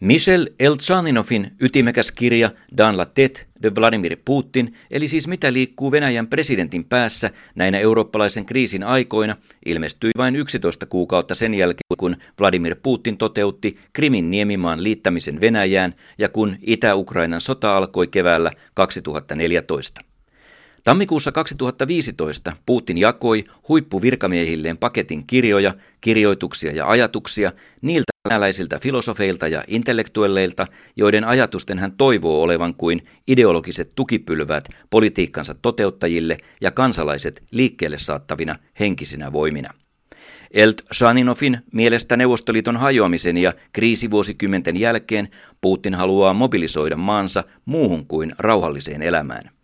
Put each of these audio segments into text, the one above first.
Michel Eltsaninovin ytimekäs kirja Dan la tête de Vladimir Putin, eli siis mitä liikkuu Venäjän presidentin päässä näinä eurooppalaisen kriisin aikoina, ilmestyi vain 11 kuukautta sen jälkeen, kun Vladimir Putin toteutti Krimin niemimaan liittämisen Venäjään ja kun Itä-Ukrainan sota alkoi keväällä 2014. Tammikuussa 2015 Putin jakoi huippuvirkamiehilleen paketin kirjoja, kirjoituksia ja ajatuksia niiltä venäläisiltä filosofeilta ja intellektuelleilta, joiden ajatusten hän toivoo olevan kuin ideologiset tukipylvät politiikkansa toteuttajille ja kansalaiset liikkeelle saattavina henkisinä voimina. Elt Shaninovin mielestä Neuvostoliiton hajoamisen ja kriisivuosikymmenten jälkeen Putin haluaa mobilisoida maansa muuhun kuin rauhalliseen elämään.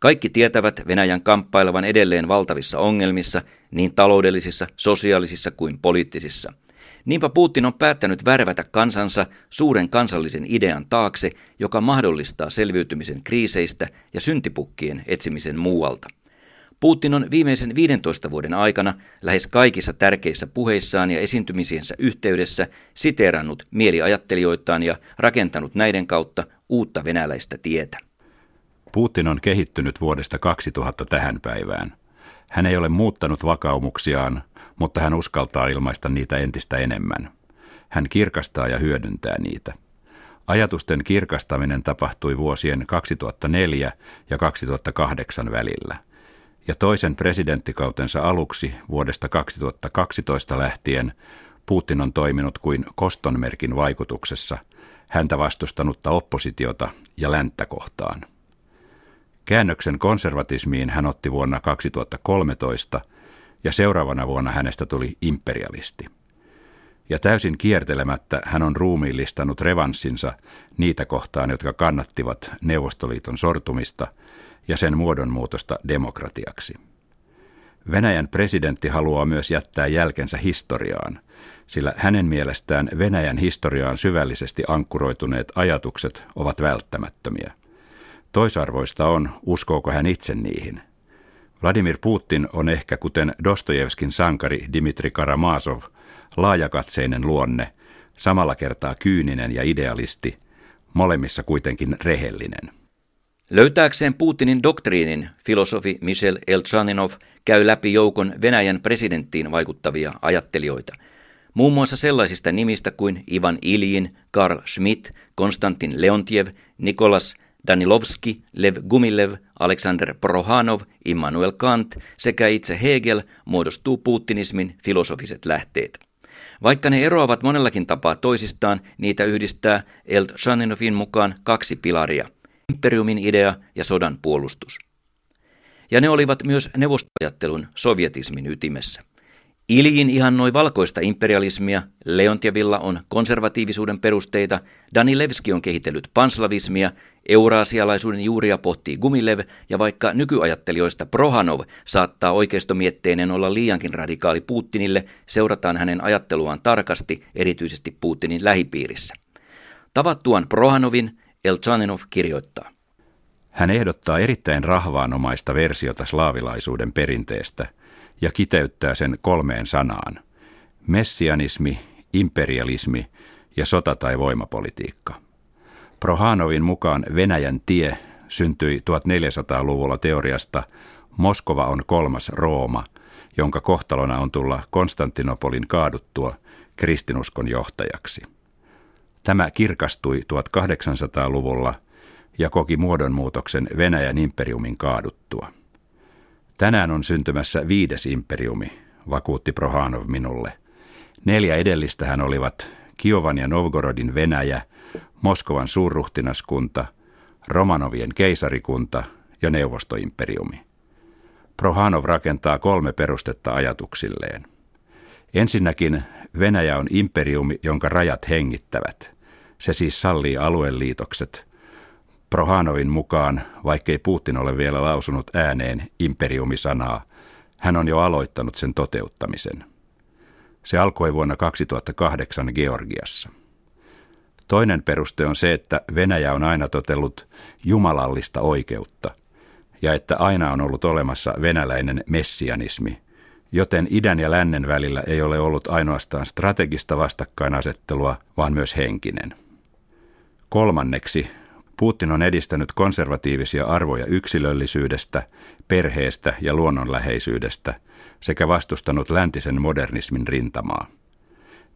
Kaikki tietävät Venäjän kamppailevan edelleen valtavissa ongelmissa, niin taloudellisissa, sosiaalisissa kuin poliittisissa. Niinpä Putin on päättänyt värvätä kansansa suuren kansallisen idean taakse, joka mahdollistaa selviytymisen kriiseistä ja syntipukkien etsimisen muualta. Putin on viimeisen 15 vuoden aikana lähes kaikissa tärkeissä puheissaan ja esiintymisiensä yhteydessä siteerannut mieliajattelijoitaan ja rakentanut näiden kautta uutta venäläistä tietä. Putin on kehittynyt vuodesta 2000 tähän päivään. Hän ei ole muuttanut vakaumuksiaan, mutta hän uskaltaa ilmaista niitä entistä enemmän. Hän kirkastaa ja hyödyntää niitä. Ajatusten kirkastaminen tapahtui vuosien 2004 ja 2008 välillä. Ja toisen presidenttikautensa aluksi vuodesta 2012 lähtien Putin on toiminut kuin kostonmerkin vaikutuksessa häntä vastustanutta oppositiota ja länttä kohtaan. Käännöksen konservatismiin hän otti vuonna 2013 ja seuraavana vuonna hänestä tuli imperialisti. Ja täysin kiertelemättä hän on ruumiillistanut revanssinsa niitä kohtaan, jotka kannattivat Neuvostoliiton sortumista ja sen muodonmuutosta demokratiaksi. Venäjän presidentti haluaa myös jättää jälkensä historiaan, sillä hänen mielestään Venäjän historiaan syvällisesti ankkuroituneet ajatukset ovat välttämättömiä. Toisarvoista on, uskooko hän itse niihin. Vladimir Putin on ehkä kuten Dostojevskin sankari Dimitri Karamazov, laajakatseinen luonne, samalla kertaa kyyninen ja idealisti, molemmissa kuitenkin rehellinen. Löytääkseen Putinin doktriinin filosofi Michel Elchaninov käy läpi joukon Venäjän presidenttiin vaikuttavia ajattelijoita. Muun muassa sellaisista nimistä kuin Ivan Iljin, Karl Schmidt, Konstantin Leontiev, Nikolas Danilovski, Lev Gumilev, Alexander Prohanov, Immanuel Kant sekä itse Hegel muodostuu putinismin filosofiset lähteet. Vaikka ne eroavat monellakin tapaa toisistaan, niitä yhdistää El Shaninovin mukaan kaksi pilaria, imperiumin idea ja sodan puolustus. Ja ne olivat myös neuvostoajattelun sovjetismin ytimessä. Iljin ihannoi valkoista imperialismia, Leontjevilla on konservatiivisuuden perusteita, Danilevski on kehitellyt panslavismia, euraasialaisuuden juuria pohtii Gumilev ja vaikka nykyajattelijoista Prohanov saattaa oikeistomietteinen olla liiankin radikaali Putinille, seurataan hänen ajatteluaan tarkasti, erityisesti Putinin lähipiirissä. Tavattuaan Prohanovin, Elchaninov kirjoittaa. Hän ehdottaa erittäin rahvaanomaista versiota slaavilaisuuden perinteestä – ja kiteyttää sen kolmeen sanaan. Messianismi, imperialismi ja sota- tai voimapolitiikka. Prohanovin mukaan Venäjän tie syntyi 1400-luvulla teoriasta Moskova on kolmas Rooma, jonka kohtalona on tulla Konstantinopolin kaaduttua kristinuskon johtajaksi. Tämä kirkastui 1800-luvulla ja koki muodonmuutoksen Venäjän imperiumin kaaduttua. Tänään on syntymässä viides imperiumi, vakuutti Prohanov minulle. Neljä edellistähän olivat Kiovan ja Novgorodin Venäjä, Moskovan suurruhtinaskunta, Romanovien keisarikunta ja neuvostoimperiumi. Prohanov rakentaa kolme perustetta ajatuksilleen. Ensinnäkin Venäjä on imperiumi, jonka rajat hengittävät. Se siis sallii alueliitokset – Prohanovin mukaan, vaikkei Putin ole vielä lausunut ääneen imperiumisanaa, hän on jo aloittanut sen toteuttamisen. Se alkoi vuonna 2008 Georgiassa. Toinen peruste on se, että Venäjä on aina totellut jumalallista oikeutta ja että aina on ollut olemassa venäläinen messianismi, joten idän ja lännen välillä ei ole ollut ainoastaan strategista vastakkainasettelua, vaan myös henkinen. Kolmanneksi, Putin on edistänyt konservatiivisia arvoja yksilöllisyydestä, perheestä ja luonnonläheisyydestä sekä vastustanut läntisen modernismin rintamaa.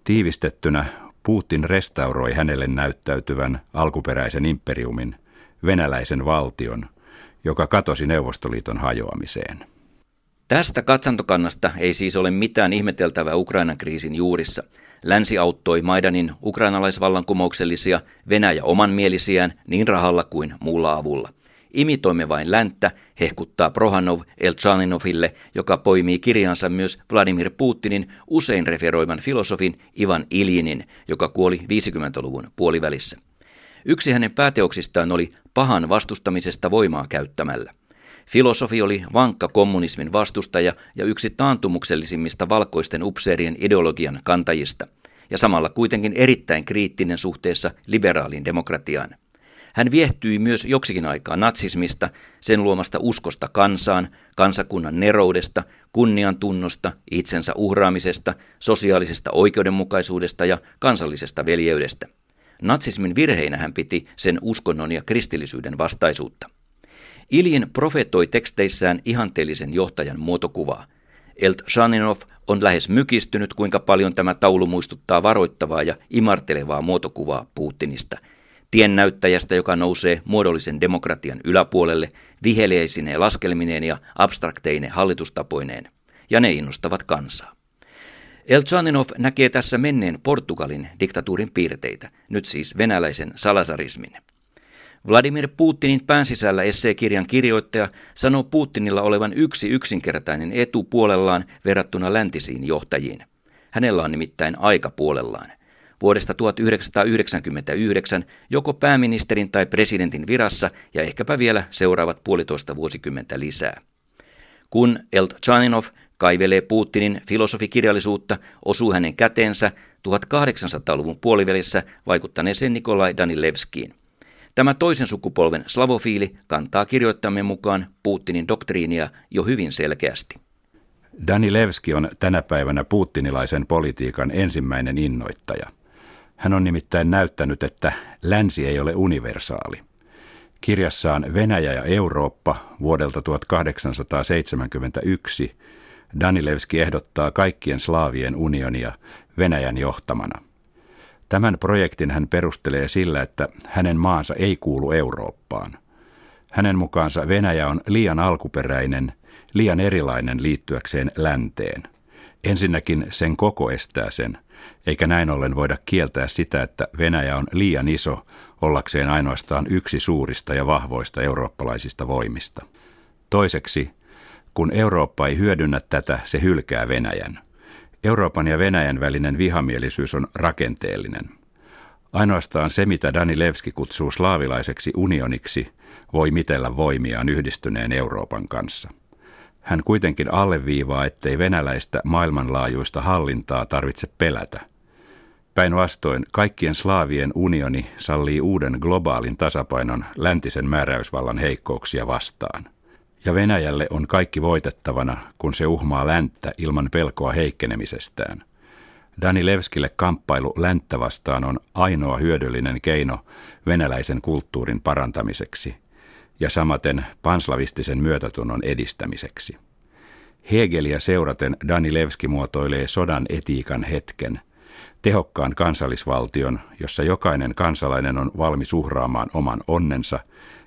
Tiivistettynä Putin restauroi hänelle näyttäytyvän alkuperäisen imperiumin, venäläisen valtion, joka katosi Neuvostoliiton hajoamiseen. Tästä katsantokannasta ei siis ole mitään ihmeteltävää Ukrainan kriisin juurissa. Länsi auttoi Maidanin ukrainalaisvallankumouksellisia Venäjä omanmielisiään niin rahalla kuin muulla avulla. Imitoimme vain länttä, hehkuttaa Prohanov Elchaninofille, joka poimii kirjansa myös Vladimir Putinin usein referoivan filosofin Ivan Iljinin, joka kuoli 50-luvun puolivälissä. Yksi hänen pääteoksistaan oli pahan vastustamisesta voimaa käyttämällä. Filosofi oli vankka kommunismin vastustaja ja yksi taantumuksellisimmista valkoisten upseerien ideologian kantajista, ja samalla kuitenkin erittäin kriittinen suhteessa liberaaliin demokratiaan. Hän viehtyi myös joksikin aikaa natsismista, sen luomasta uskosta kansaan, kansakunnan neroudesta, kunnian tunnosta, itsensä uhraamisesta, sosiaalisesta oikeudenmukaisuudesta ja kansallisesta veljeydestä. Natsismin virheinä hän piti sen uskonnon ja kristillisyyden vastaisuutta. Ilin profetoi teksteissään ihanteellisen johtajan muotokuvaa. Elt Shaninov on lähes mykistynyt, kuinka paljon tämä taulu muistuttaa varoittavaa ja imartelevaa muotokuvaa Putinista. Tiennäyttäjästä, joka nousee muodollisen demokratian yläpuolelle, viheleisine laskelmineen ja abstrakteine hallitustapoineen. Ja ne innostavat kansaa. Elchaninov näkee tässä menneen Portugalin diktatuurin piirteitä, nyt siis venäläisen salasarismin. Vladimir Putinin pään sisällä esseekirjan kirjoittaja sanoo Putinilla olevan yksi yksinkertainen etu puolellaan verrattuna läntisiin johtajiin. Hänellä on nimittäin aika puolellaan. Vuodesta 1999 joko pääministerin tai presidentin virassa ja ehkäpä vielä seuraavat puolitoista vuosikymmentä lisää. Kun Eltchaninov kaivelee Putinin filosofikirjallisuutta, osuu hänen käteensä 1800-luvun puolivälissä vaikuttaneeseen Nikolai Danilevskiin. Tämä toisen sukupolven slavofiili kantaa kirjoittamme mukaan Putinin doktriinia jo hyvin selkeästi. Danilevski on tänä päivänä putinilaisen politiikan ensimmäinen innoittaja. Hän on nimittäin näyttänyt, että länsi ei ole universaali. Kirjassaan Venäjä ja Eurooppa vuodelta 1871 Danilevski ehdottaa kaikkien slaavien unionia Venäjän johtamana. Tämän projektin hän perustelee sillä, että hänen maansa ei kuulu Eurooppaan. Hänen mukaansa Venäjä on liian alkuperäinen, liian erilainen liittyäkseen länteen. Ensinnäkin sen koko estää sen, eikä näin ollen voida kieltää sitä, että Venäjä on liian iso ollakseen ainoastaan yksi suurista ja vahvoista eurooppalaisista voimista. Toiseksi, kun Eurooppa ei hyödynnä tätä, se hylkää Venäjän. Euroopan ja Venäjän välinen vihamielisyys on rakenteellinen. Ainoastaan se, mitä Danilevski kutsuu slaavilaiseksi unioniksi, voi mitellä voimiaan yhdistyneen Euroopan kanssa. Hän kuitenkin alleviivaa, ettei venäläistä maailmanlaajuista hallintaa tarvitse pelätä. Päinvastoin kaikkien slaavien unioni sallii uuden globaalin tasapainon läntisen määräysvallan heikkouksia vastaan ja Venäjälle on kaikki voitettavana, kun se uhmaa länttä ilman pelkoa heikkenemisestään. Danilevskille kamppailu länttä vastaan on ainoa hyödyllinen keino venäläisen kulttuurin parantamiseksi ja samaten panslavistisen myötätunnon edistämiseksi. Hegelia seuraten Danilevski muotoilee sodan etiikan hetken, tehokkaan kansallisvaltion, jossa jokainen kansalainen on valmis uhraamaan oman onnensa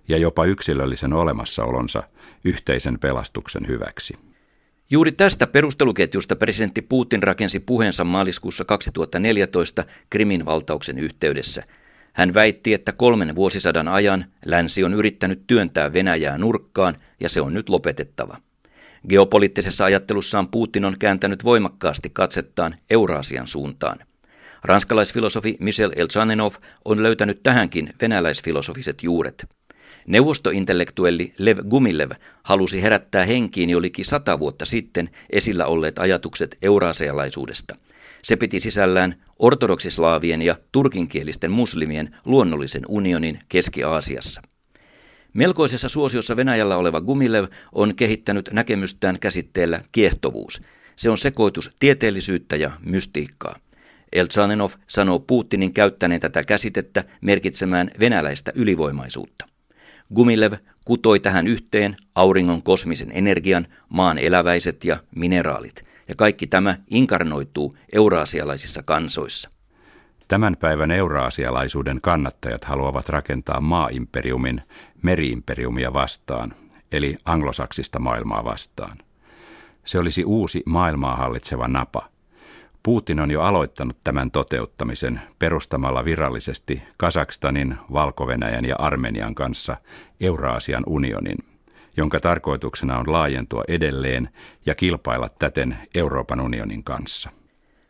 ja jopa yksilöllisen olemassaolonsa yhteisen pelastuksen hyväksi. Juuri tästä perusteluketjusta presidentti Putin rakensi puheensa maaliskuussa 2014 Krimin valtauksen yhteydessä. Hän väitti, että kolmen vuosisadan ajan länsi on yrittänyt työntää Venäjää nurkkaan ja se on nyt lopetettava. Geopoliittisessa ajattelussaan Putin on kääntänyt voimakkaasti katsettaan Euraasian suuntaan. Ranskalaisfilosofi Michel Elchanenov on löytänyt tähänkin venäläisfilosofiset juuret. Neuvostointellektuelli Lev Gumilev halusi herättää henkiin jo liki sata vuotta sitten esillä olleet ajatukset euraasealaisuudesta. Se piti sisällään ortodoksislaavien ja turkinkielisten muslimien luonnollisen unionin Keski-Aasiassa. Melkoisessa suosiossa Venäjällä oleva Gumilev on kehittänyt näkemystään käsitteellä kiehtovuus. Se on sekoitus tieteellisyyttä ja mystiikkaa. Eltsanenov sanoo Putinin käyttäneen tätä käsitettä merkitsemään venäläistä ylivoimaisuutta. Gumilev kutoi tähän yhteen auringon kosmisen energian, maan eläväiset ja mineraalit, ja kaikki tämä inkarnoituu euraasialaisissa kansoissa. Tämän päivän euraasialaisuuden kannattajat haluavat rakentaa maaimperiumin meriimperiumia vastaan, eli anglosaksista maailmaa vastaan. Se olisi uusi maailmaa hallitseva napa – Putin on jo aloittanut tämän toteuttamisen perustamalla virallisesti Kasakstanin, valko ja Armenian kanssa Euraasian unionin, jonka tarkoituksena on laajentua edelleen ja kilpailla täten Euroopan unionin kanssa.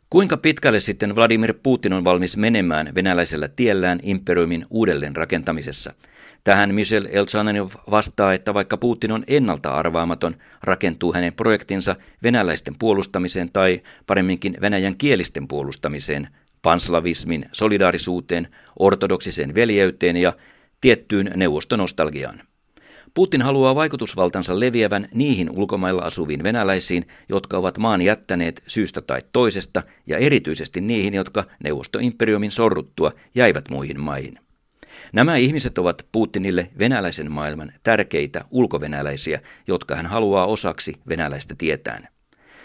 Kuinka pitkälle sitten Vladimir Putin on valmis menemään venäläisellä tiellään imperiumin uudelleen rakentamisessa – Tähän Michel Elchanenov vastaa, että vaikka Putin on ennalta arvaamaton, rakentuu hänen projektinsa venäläisten puolustamiseen tai paremminkin venäjän kielisten puolustamiseen, panslavismin, solidaarisuuteen, ortodoksiseen veljeyteen ja tiettyyn neuvostonostalgiaan. Putin haluaa vaikutusvaltansa leviävän niihin ulkomailla asuviin venäläisiin, jotka ovat maan jättäneet syystä tai toisesta, ja erityisesti niihin, jotka neuvostoimperiumin sorruttua jäivät muihin maihin. Nämä ihmiset ovat Putinille venäläisen maailman tärkeitä ulkovenäläisiä, jotka hän haluaa osaksi venäläistä tietään.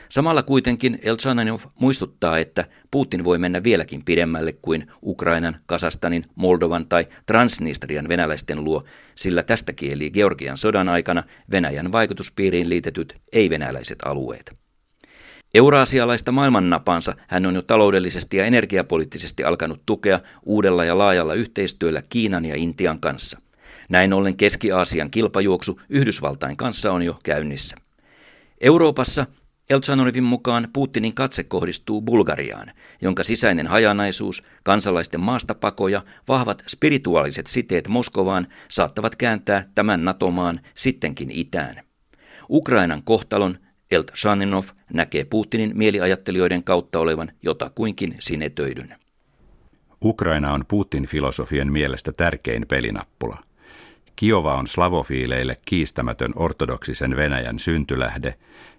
Samalla kuitenkin Elchananov muistuttaa, että Putin voi mennä vieläkin pidemmälle kuin Ukrainan, Kasastanin, Moldovan tai Transnistrian venäläisten luo, sillä tästä kieli Georgian sodan aikana Venäjän vaikutuspiiriin liitetyt ei-venäläiset alueet. Euraasialaista maailmannapansa hän on jo taloudellisesti ja energiapoliittisesti alkanut tukea uudella ja laajalla yhteistyöllä Kiinan ja Intian kanssa. Näin ollen Keski-Aasian kilpajuoksu Yhdysvaltain kanssa on jo käynnissä. Euroopassa Eltsanonovin mukaan Putinin katse kohdistuu Bulgariaan, jonka sisäinen hajanaisuus, kansalaisten maastapako ja vahvat spirituaaliset siteet Moskovaan saattavat kääntää tämän NATO-maan sittenkin itään. Ukrainan kohtalon Elt Shaninov näkee Putinin mieliajattelijoiden kautta olevan jotakuinkin sinetöidyn. Ukraina on Putin-filosofien mielestä tärkein pelinappula. Kiova on slavofiileille kiistämätön ortodoksisen Venäjän syntylähde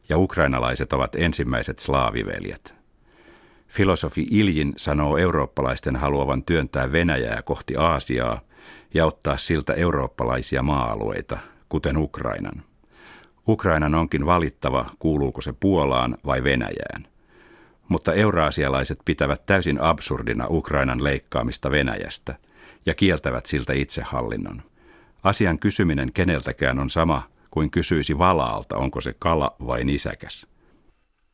ja ukrainalaiset ovat ensimmäiset slaaviveljet. Filosofi Iljin sanoo eurooppalaisten haluavan työntää Venäjää kohti Aasiaa ja ottaa siltä eurooppalaisia maa-alueita, kuten Ukrainan. Ukrainan onkin valittava, kuuluuko se Puolaan vai Venäjään. Mutta euraasialaiset pitävät täysin absurdina Ukrainan leikkaamista Venäjästä ja kieltävät siltä itsehallinnon. Asian kysyminen keneltäkään on sama kuin kysyisi valaalta, onko se kala vai nisäkäs.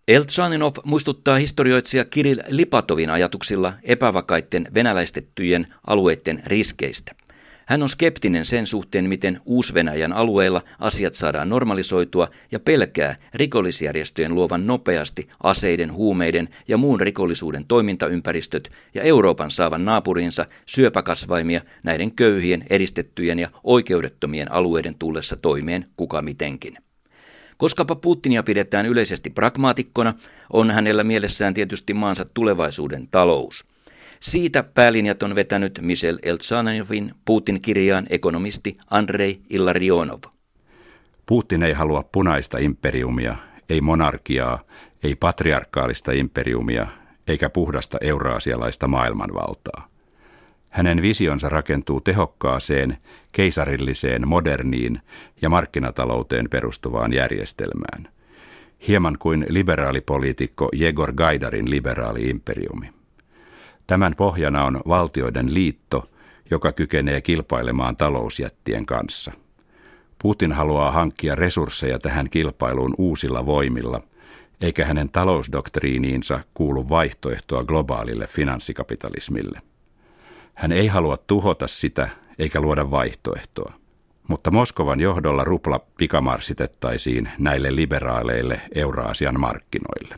Eltsaninov muistuttaa historioitsija Kirill Lipatovin ajatuksilla epävakaitten venäläistettyjen alueiden riskeistä – hän on skeptinen sen suhteen, miten Uus-Venäjän alueella asiat saadaan normalisoitua ja pelkää rikollisjärjestöjen luovan nopeasti aseiden, huumeiden ja muun rikollisuuden toimintaympäristöt ja Euroopan saavan naapuriinsa syöpäkasvaimia näiden köyhien, eristettyjen ja oikeudettomien alueiden tullessa toimeen kuka mitenkin. Koskapa Putinia pidetään yleisesti pragmaatikkona, on hänellä mielessään tietysti maansa tulevaisuuden talous – siitä päälinjat on vetänyt Michel Eltsanovin Putin-kirjaan ekonomisti Andrei Illarionov. Putin ei halua punaista imperiumia, ei monarkiaa, ei patriarkaalista imperiumia, eikä puhdasta euraasialaista maailmanvaltaa. Hänen visionsa rakentuu tehokkaaseen, keisarilliseen, moderniin ja markkinatalouteen perustuvaan järjestelmään. Hieman kuin liberaalipoliitikko Jegor Gaidarin liberaali imperiumi. Tämän pohjana on valtioiden liitto, joka kykenee kilpailemaan talousjättien kanssa. Putin haluaa hankkia resursseja tähän kilpailuun uusilla voimilla, eikä hänen talousdoktriiniinsa kuulu vaihtoehtoa globaalille finanssikapitalismille. Hän ei halua tuhota sitä eikä luoda vaihtoehtoa. Mutta Moskovan johdolla rupla pikamarsitettaisiin näille liberaaleille Euraasian markkinoille.